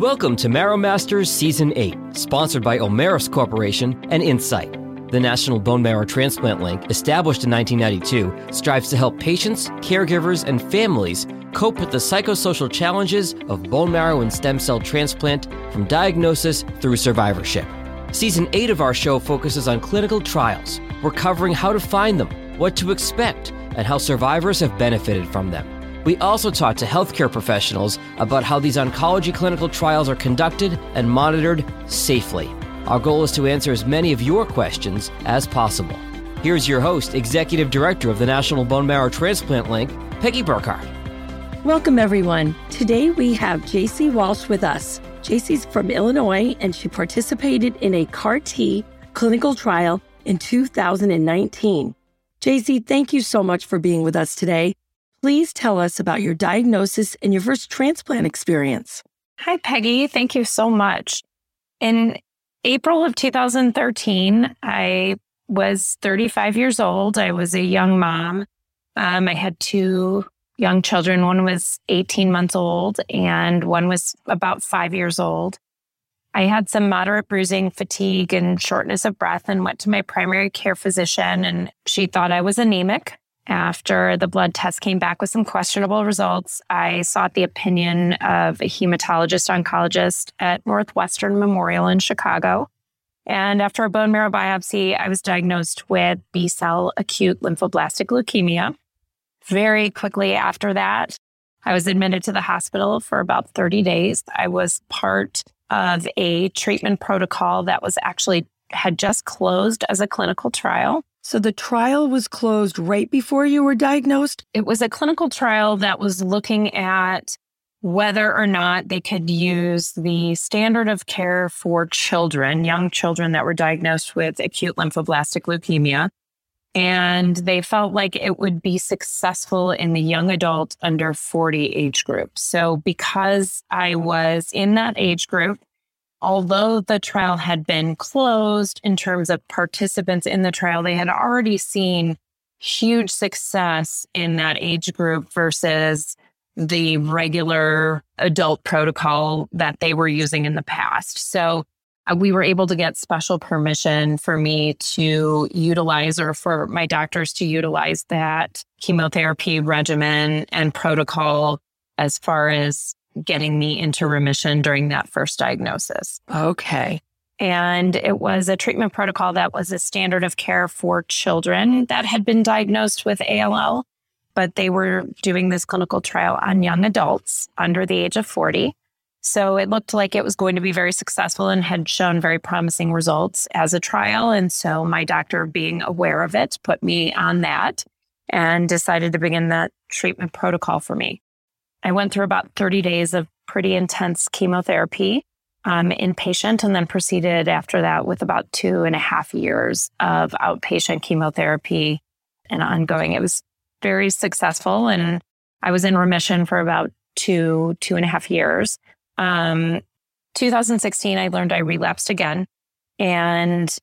Welcome to Marrow Masters Season 8, sponsored by Omeros Corporation and Incyte. The National Bone Marrow Transplant Link, established in 1992, strives to help patients, caregivers, and families cope with the psychosocial challenges of bone marrow and stem cell transplant from diagnosis through survivorship. Season 8 of our show focuses on clinical trials. We're covering how to find them, what to expect, and how survivors have benefited from them. We also talk to healthcare professionals about how these oncology clinical trials are conducted and monitored safely. Our goal is to answer as many of your questions as possible. Here's your host, Executive Director of the National Bone Marrow Transplant Link, Peggy Burkhardt. Welcome, everyone. Today we have JC Walsh with us. JC's from Illinois and she participated in a CAR T clinical trial in 2019. JC, thank you so much for being with us today. Please tell us about your diagnosis and your first transplant experience. Hi, Peggy. Thank you so much. In April of 2013, I was 35 years old. I was a young mom. Um, I had two young children. One was 18 months old, and one was about five years old. I had some moderate bruising, fatigue, and shortness of breath, and went to my primary care physician, and she thought I was anemic. After the blood test came back with some questionable results, I sought the opinion of a hematologist oncologist at Northwestern Memorial in Chicago. And after a bone marrow biopsy, I was diagnosed with B cell acute lymphoblastic leukemia. Very quickly after that, I was admitted to the hospital for about 30 days. I was part of a treatment protocol that was actually had just closed as a clinical trial. So the trial was closed right before you were diagnosed? It was a clinical trial that was looking at whether or not they could use the standard of care for children, young children that were diagnosed with acute lymphoblastic leukemia. And they felt like it would be successful in the young adult under 40 age group. So, because I was in that age group, although the trial had been closed in terms of participants in the trial, they had already seen huge success in that age group versus the regular adult protocol that they were using in the past. So uh, we were able to get special permission for me to utilize or for my doctors to utilize that chemotherapy regimen and protocol as far as getting me into remission during that first diagnosis. Okay. And it was a treatment protocol that was a standard of care for children that had been diagnosed with ALL, but they were doing this clinical trial on young adults under the age of 40. So it looked like it was going to be very successful and had shown very promising results as a trial. And so my doctor, being aware of it, put me on that and decided to begin that treatment protocol for me. I went through about 30 days of pretty intense chemotherapy um, inpatient and then proceeded after that with about two and a half years of outpatient chemotherapy and ongoing. It was very successful and I was in remission for about two, two and a half years. Um, 2016, I learned I relapsed again and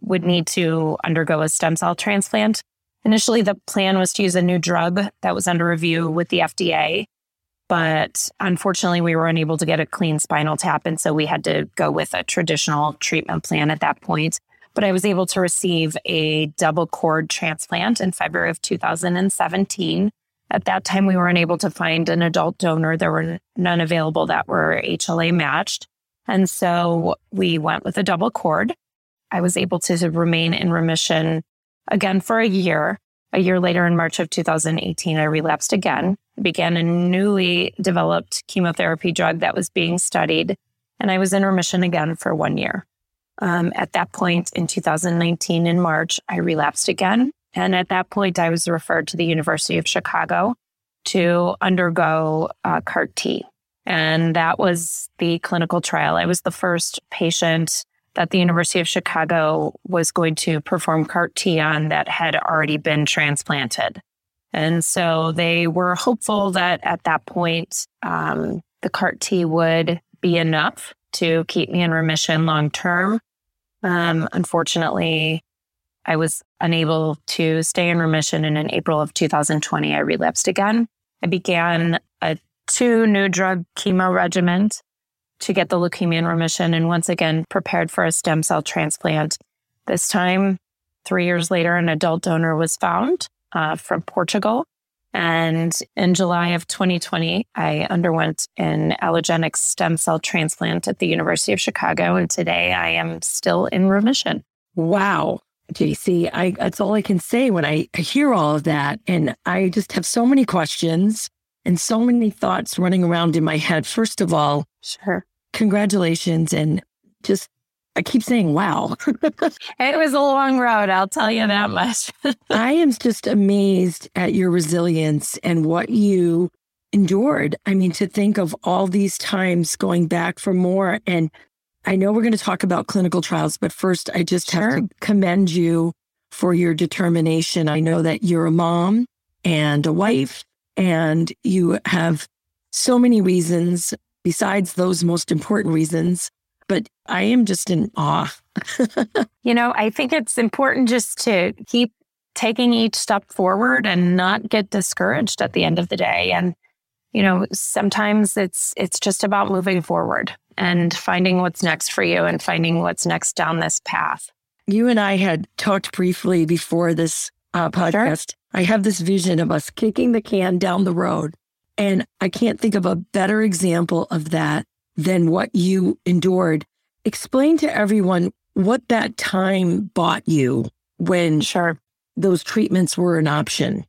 would need to undergo a stem cell transplant. Initially, the plan was to use a new drug that was under review with the FDA but unfortunately, we were unable to get a clean spinal tap. And so we had to go with a traditional treatment plan at that point. But I was able to receive a double cord transplant in February of 2017. At that time, we were unable to find an adult donor. There were none available that were HLA matched. And so we went with a double cord. I was able to remain in remission again for a year. A year later, in March of 2018, I relapsed again began a newly developed chemotherapy drug that was being studied, and I was in remission again for one year. Um, at that point in 2019, in March, I relapsed again. And at that point, I was referred to the University of Chicago to undergo uh, T. And that was the clinical trial. I was the first patient that the University of Chicago was going to perform CAR T on that had already been transplanted. And so they were hopeful that at that point, um, the CAR T would be enough to keep me in remission long term. Um, unfortunately, I was unable to stay in remission. And in April of 2020, I relapsed again. I began a two new drug chemo regimen to get the leukemia in remission and once again prepared for a stem cell transplant. This time, three years later, an adult donor was found uh, from Portugal. And in July of 2020, I underwent an allogenic stem cell transplant at the University of Chicago. And today I am still in remission. Wow. JC, I, that's all I can say when I hear all of that. And I just have so many questions and so many thoughts running around in my head. First of all, sure. Congratulations. And just, I keep saying, wow. it was a long road. I'll tell you that much. I am just amazed at your resilience and what you endured. I mean, to think of all these times going back for more. And I know we're going to talk about clinical trials, but first, I just sure. have to commend you for your determination. I know that you're a mom and a wife, and you have so many reasons besides those most important reasons. But I am just in awe. you know, I think it's important just to keep taking each step forward and not get discouraged at the end of the day. And, you know, sometimes it's it's just about moving forward and finding what's next for you and finding what's next down this path. You and I had talked briefly before this uh, podcast. Sure. I have this vision of us kicking the can down the road. And I can't think of a better example of that than what you endured. Explain to everyone what that time bought you when sure. those treatments were an option.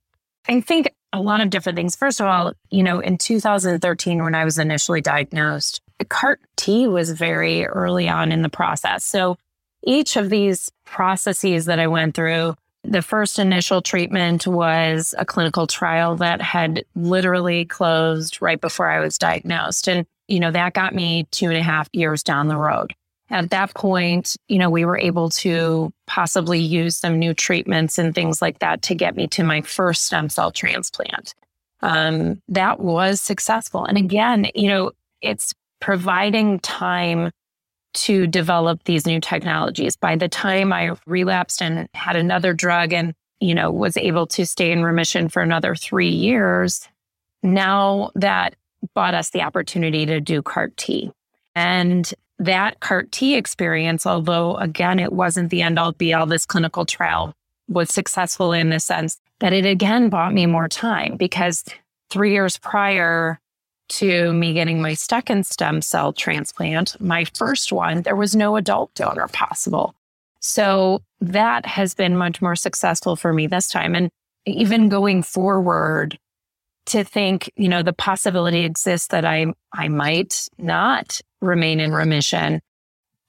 I think a lot of different things. First of all, you know, in 2013, when I was initially diagnosed, CAR T was very early on in the process. So each of these processes that I went through, the first initial treatment was a clinical trial that had literally closed right before I was diagnosed. And, you know, that got me two and a half years down the road. At that point, you know, we were able to possibly use some new treatments and things like that to get me to my first stem cell transplant. Um, that was successful. And again, you know, it's providing time to develop these new technologies. By the time I relapsed and had another drug and, you know, was able to stay in remission for another three years, now that bought us the opportunity to do CAR T. And that CAR T experience, although again, it wasn't the end all be all, this clinical trial was successful in the sense that it again bought me more time because three years prior, to me getting my second stem cell transplant, my first one, there was no adult donor possible. So that has been much more successful for me this time. And even going forward, to think, you know, the possibility exists that I I might not remain in remission.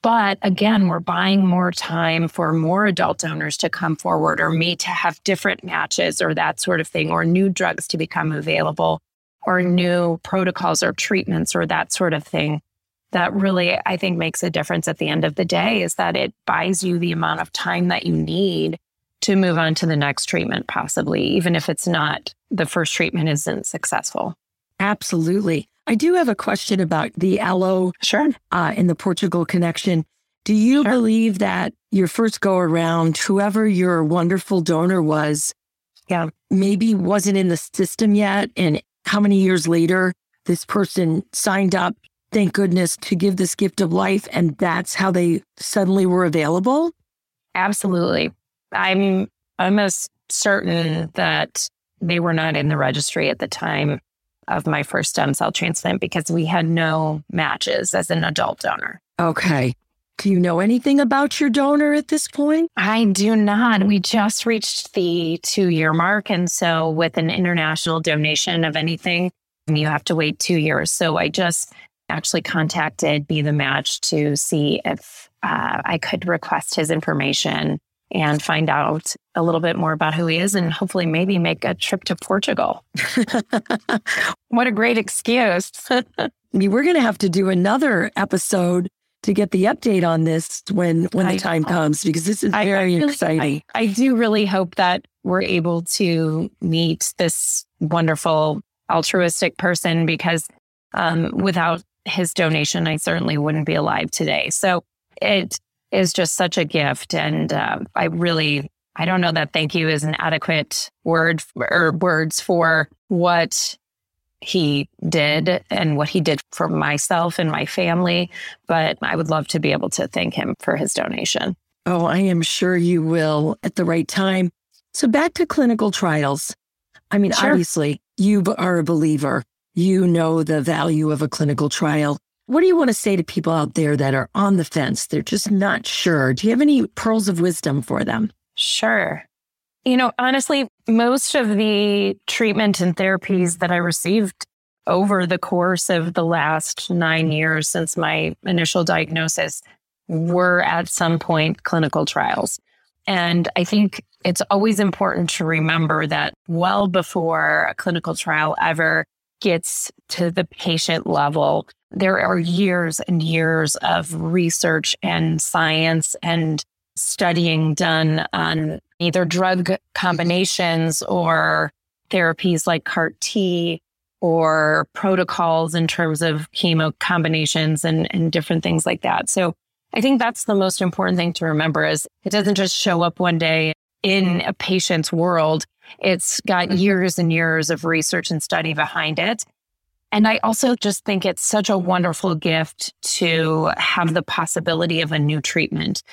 But again, we're buying more time for more adult donors to come forward or me to have different matches or that sort of thing, or new drugs to become available or new protocols or treatments or that sort of thing that really I think makes a difference at the end of the day is that it buys you the amount of time that you need to move on to the next treatment, possibly, even if it's not the first treatment isn't successful. Absolutely. I do have a question about the allo sure. Uh, in the Portugal connection. Do you sure. believe that your first go around, whoever your wonderful donor was, yeah, maybe wasn't in the system yet and how many years later this person signed up, thank goodness, to give this gift of life. And that's how they suddenly were available? Absolutely. I'm almost certain that they were not in the registry at the time of my first stem cell transplant because we had no matches as an adult donor. Okay. Do you know anything about your donor at this point? I do not. We just reached the two year mark. And so, with an international donation of anything, you have to wait two years. So, I just actually contacted Be the Match to see if uh, I could request his information and find out a little bit more about who he is and hopefully maybe make a trip to Portugal. what a great excuse. We're going to have to do another episode to get the update on this when when the time comes because this is very I, I really, exciting. I, I do really hope that we're able to meet this wonderful altruistic person because um, without his donation, I certainly wouldn't be alive today. So it is just such a gift, and uh, I really I don't know that thank you is an adequate word or words for what he did and what he did for myself and my family. But I would love to be able to thank him for his donation. Oh, I am sure you will at the right time. So back to clinical trials. I mean, sure. obviously, you are a believer. You know the value of a clinical trial. What do you want to say to people out there that are on the fence? They're just not sure. Do you have any pearls of wisdom for them? Sure. You know, honestly, most of the treatment and therapies that I received over the course of the last nine years since my initial diagnosis were at some point clinical trials. And I think it's always important to remember that well before a clinical trial ever gets to the patient level, there are years and years of research and science and studying done on either drug combinations or therapies like CAR T or protocols in terms of chemo combinations and, and different things like that. So I think that's the most important thing to remember is it doesn't just show up one day in a patient's world. It's got mm-hmm. years and years of research and study behind it. And I also just think it's such a wonderful gift to have the possibility of a new treatment.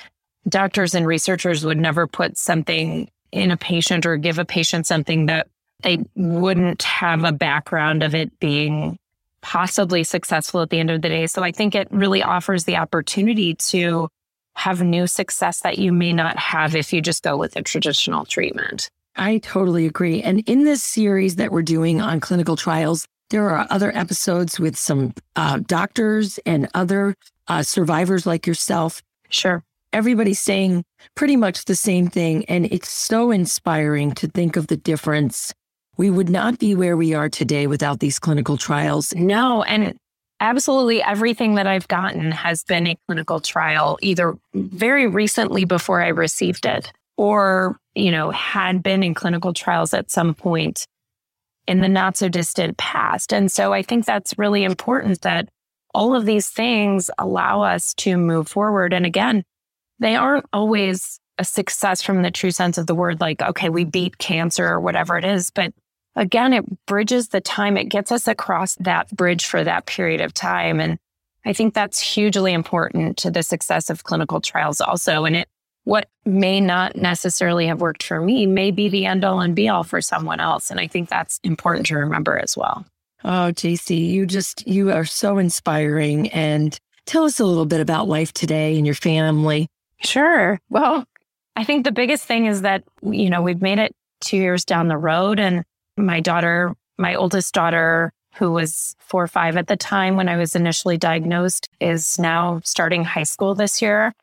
Doctors and researchers would never put something in a patient or give a patient something that they wouldn't have a background of it being possibly successful at the end of the day. So I think it really offers the opportunity to have new success that you may not have if you just go with a traditional treatment. I totally agree. And in this series that we're doing on clinical trials, there are other episodes with some uh, doctors and other uh, survivors like yourself. Sure. Everybody's saying pretty much the same thing. And it's so inspiring to think of the difference we would not be where we are today without these clinical trials. No. And absolutely everything that I've gotten has been a clinical trial, either very recently before I received it or, you know, had been in clinical trials at some point in the not so distant past. And so I think that's really important that all of these things allow us to move forward. And again, they aren't always a success from the true sense of the word, like, okay, we beat cancer or whatever it is, but again, it bridges the time. It gets us across that bridge for that period of time. And I think that's hugely important to the success of clinical trials also. And it, what may not necessarily have worked for me may be the end all and be all for someone else. And I think that's important to remember as well. Oh, JC, you just, you are so inspiring. And tell us a little bit about life today and your family. Sure. Well, I think the biggest thing is that, you know, we've made it two years down the road and my daughter, my oldest daughter, who was four or five at the time when I was initially diagnosed, is now starting high school this year.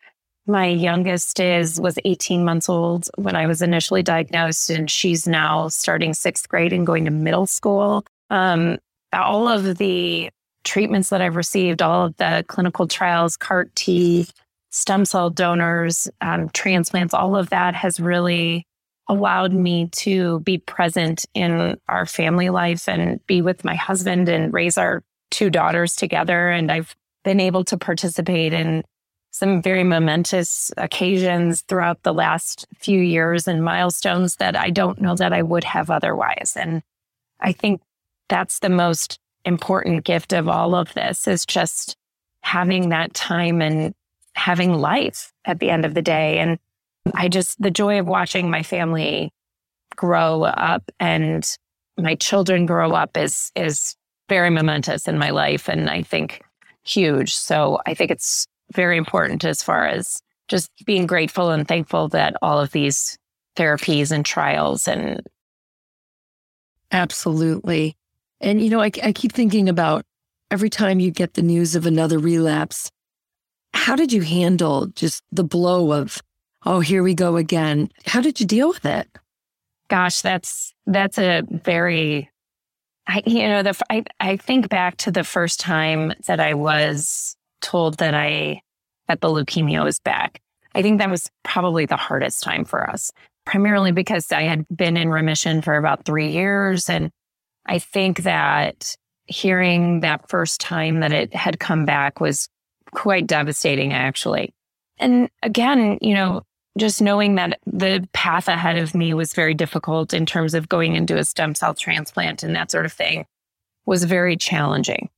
My youngest is was 18 months old when I was initially diagnosed, and she's now starting sixth grade and going to middle school. Um, all of the treatments that I've received, all of the clinical trials, CAR T, stem cell donors, um, transplants, all of that has really allowed me to be present in our family life and be with my husband and raise our two daughters together. And I've been able to participate in some very momentous occasions throughout the last few years and milestones that I don't know that I would have otherwise. And I think that's the most important gift of all of this is just having that time and having life at the end of the day. And I just, the joy of watching my family grow up and my children grow up is, is very momentous in my life. And I think huge. So I think it's very important as far as just being grateful and thankful that all of these therapies and trials and absolutely and you know I, I, keep thinking about every time you get the news of another relapse how did you handle just the blow of oh, here we go again. How did you deal with it? Gosh, that's that's a very I, you know, the I, I think back to the first time that I was told that I that the leukemia was back. I think that was probably the hardest time for us, primarily because I had been in remission for about three years. And I think that hearing that first time that it had come back was quite devastating, actually. And again, you know, just knowing that the path ahead of me was very difficult in terms of going into a stem cell transplant and that sort of thing was very challenging.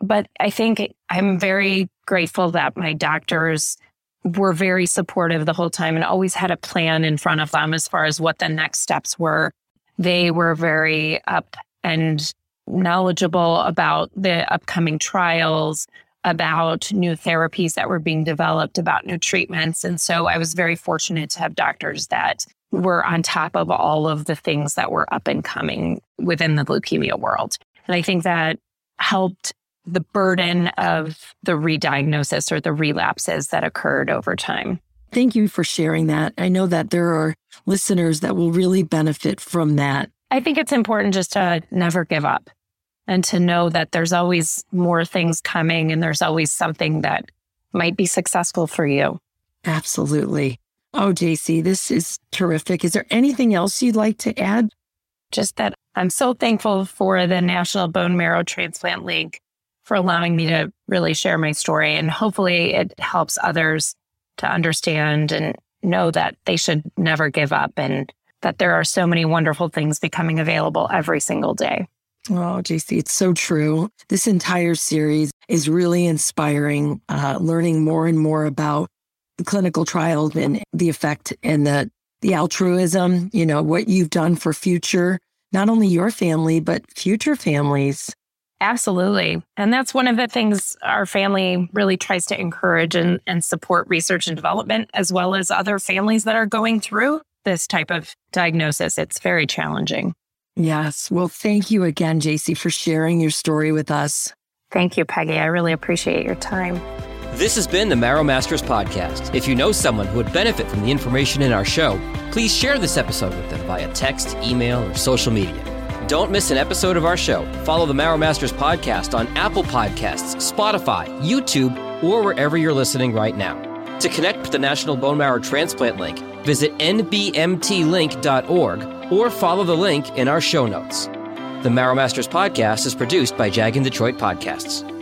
But I think I'm very grateful that my doctors were very supportive the whole time and always had a plan in front of them as far as what the next steps were. They were very up and knowledgeable about the upcoming trials, about new therapies that were being developed, about new treatments. And so I was very fortunate to have doctors that were on top of all of the things that were up and coming within the leukemia world. And I think that helped the burden of the rediagnosis or the relapses that occurred over time. Thank you for sharing that. I know that there are listeners that will really benefit from that. I think it's important just to never give up and to know that there's always more things coming and there's always something that might be successful for you. Absolutely. Oh, JC, this is terrific. Is there anything else you'd like to add? Just that I'm so thankful for the National Bone Marrow Transplant League for allowing me to really share my story. And hopefully it helps others to understand and know that they should never give up and that there are so many wonderful things becoming available every single day. Oh, JC, it's so true. This entire series is really inspiring, uh, learning more and more about the clinical trials and the effect and the, the altruism, you know, what you've done for future, not only your family, but future families. Absolutely. And that's one of the things our family really tries to encourage and, and support research and development, as well as other families that are going through this type of diagnosis. It's very challenging. Yes. Well, thank you again, JC, for sharing your story with us. Thank you, Peggy. I really appreciate your time. This has been the Marrow Masters podcast. If you know someone who would benefit from the information in our show, please share this episode with them via text, email, or social media. Don't miss an episode of our show. Follow the Marrow Masters podcast on Apple Podcasts, Spotify, YouTube, or wherever you're listening right now. To connect with the National Bone Marrow Transplant Link, visit nbmtlink.org or follow the link in our show notes. The Marrow Masters podcast is produced by Jag Detroit Podcasts.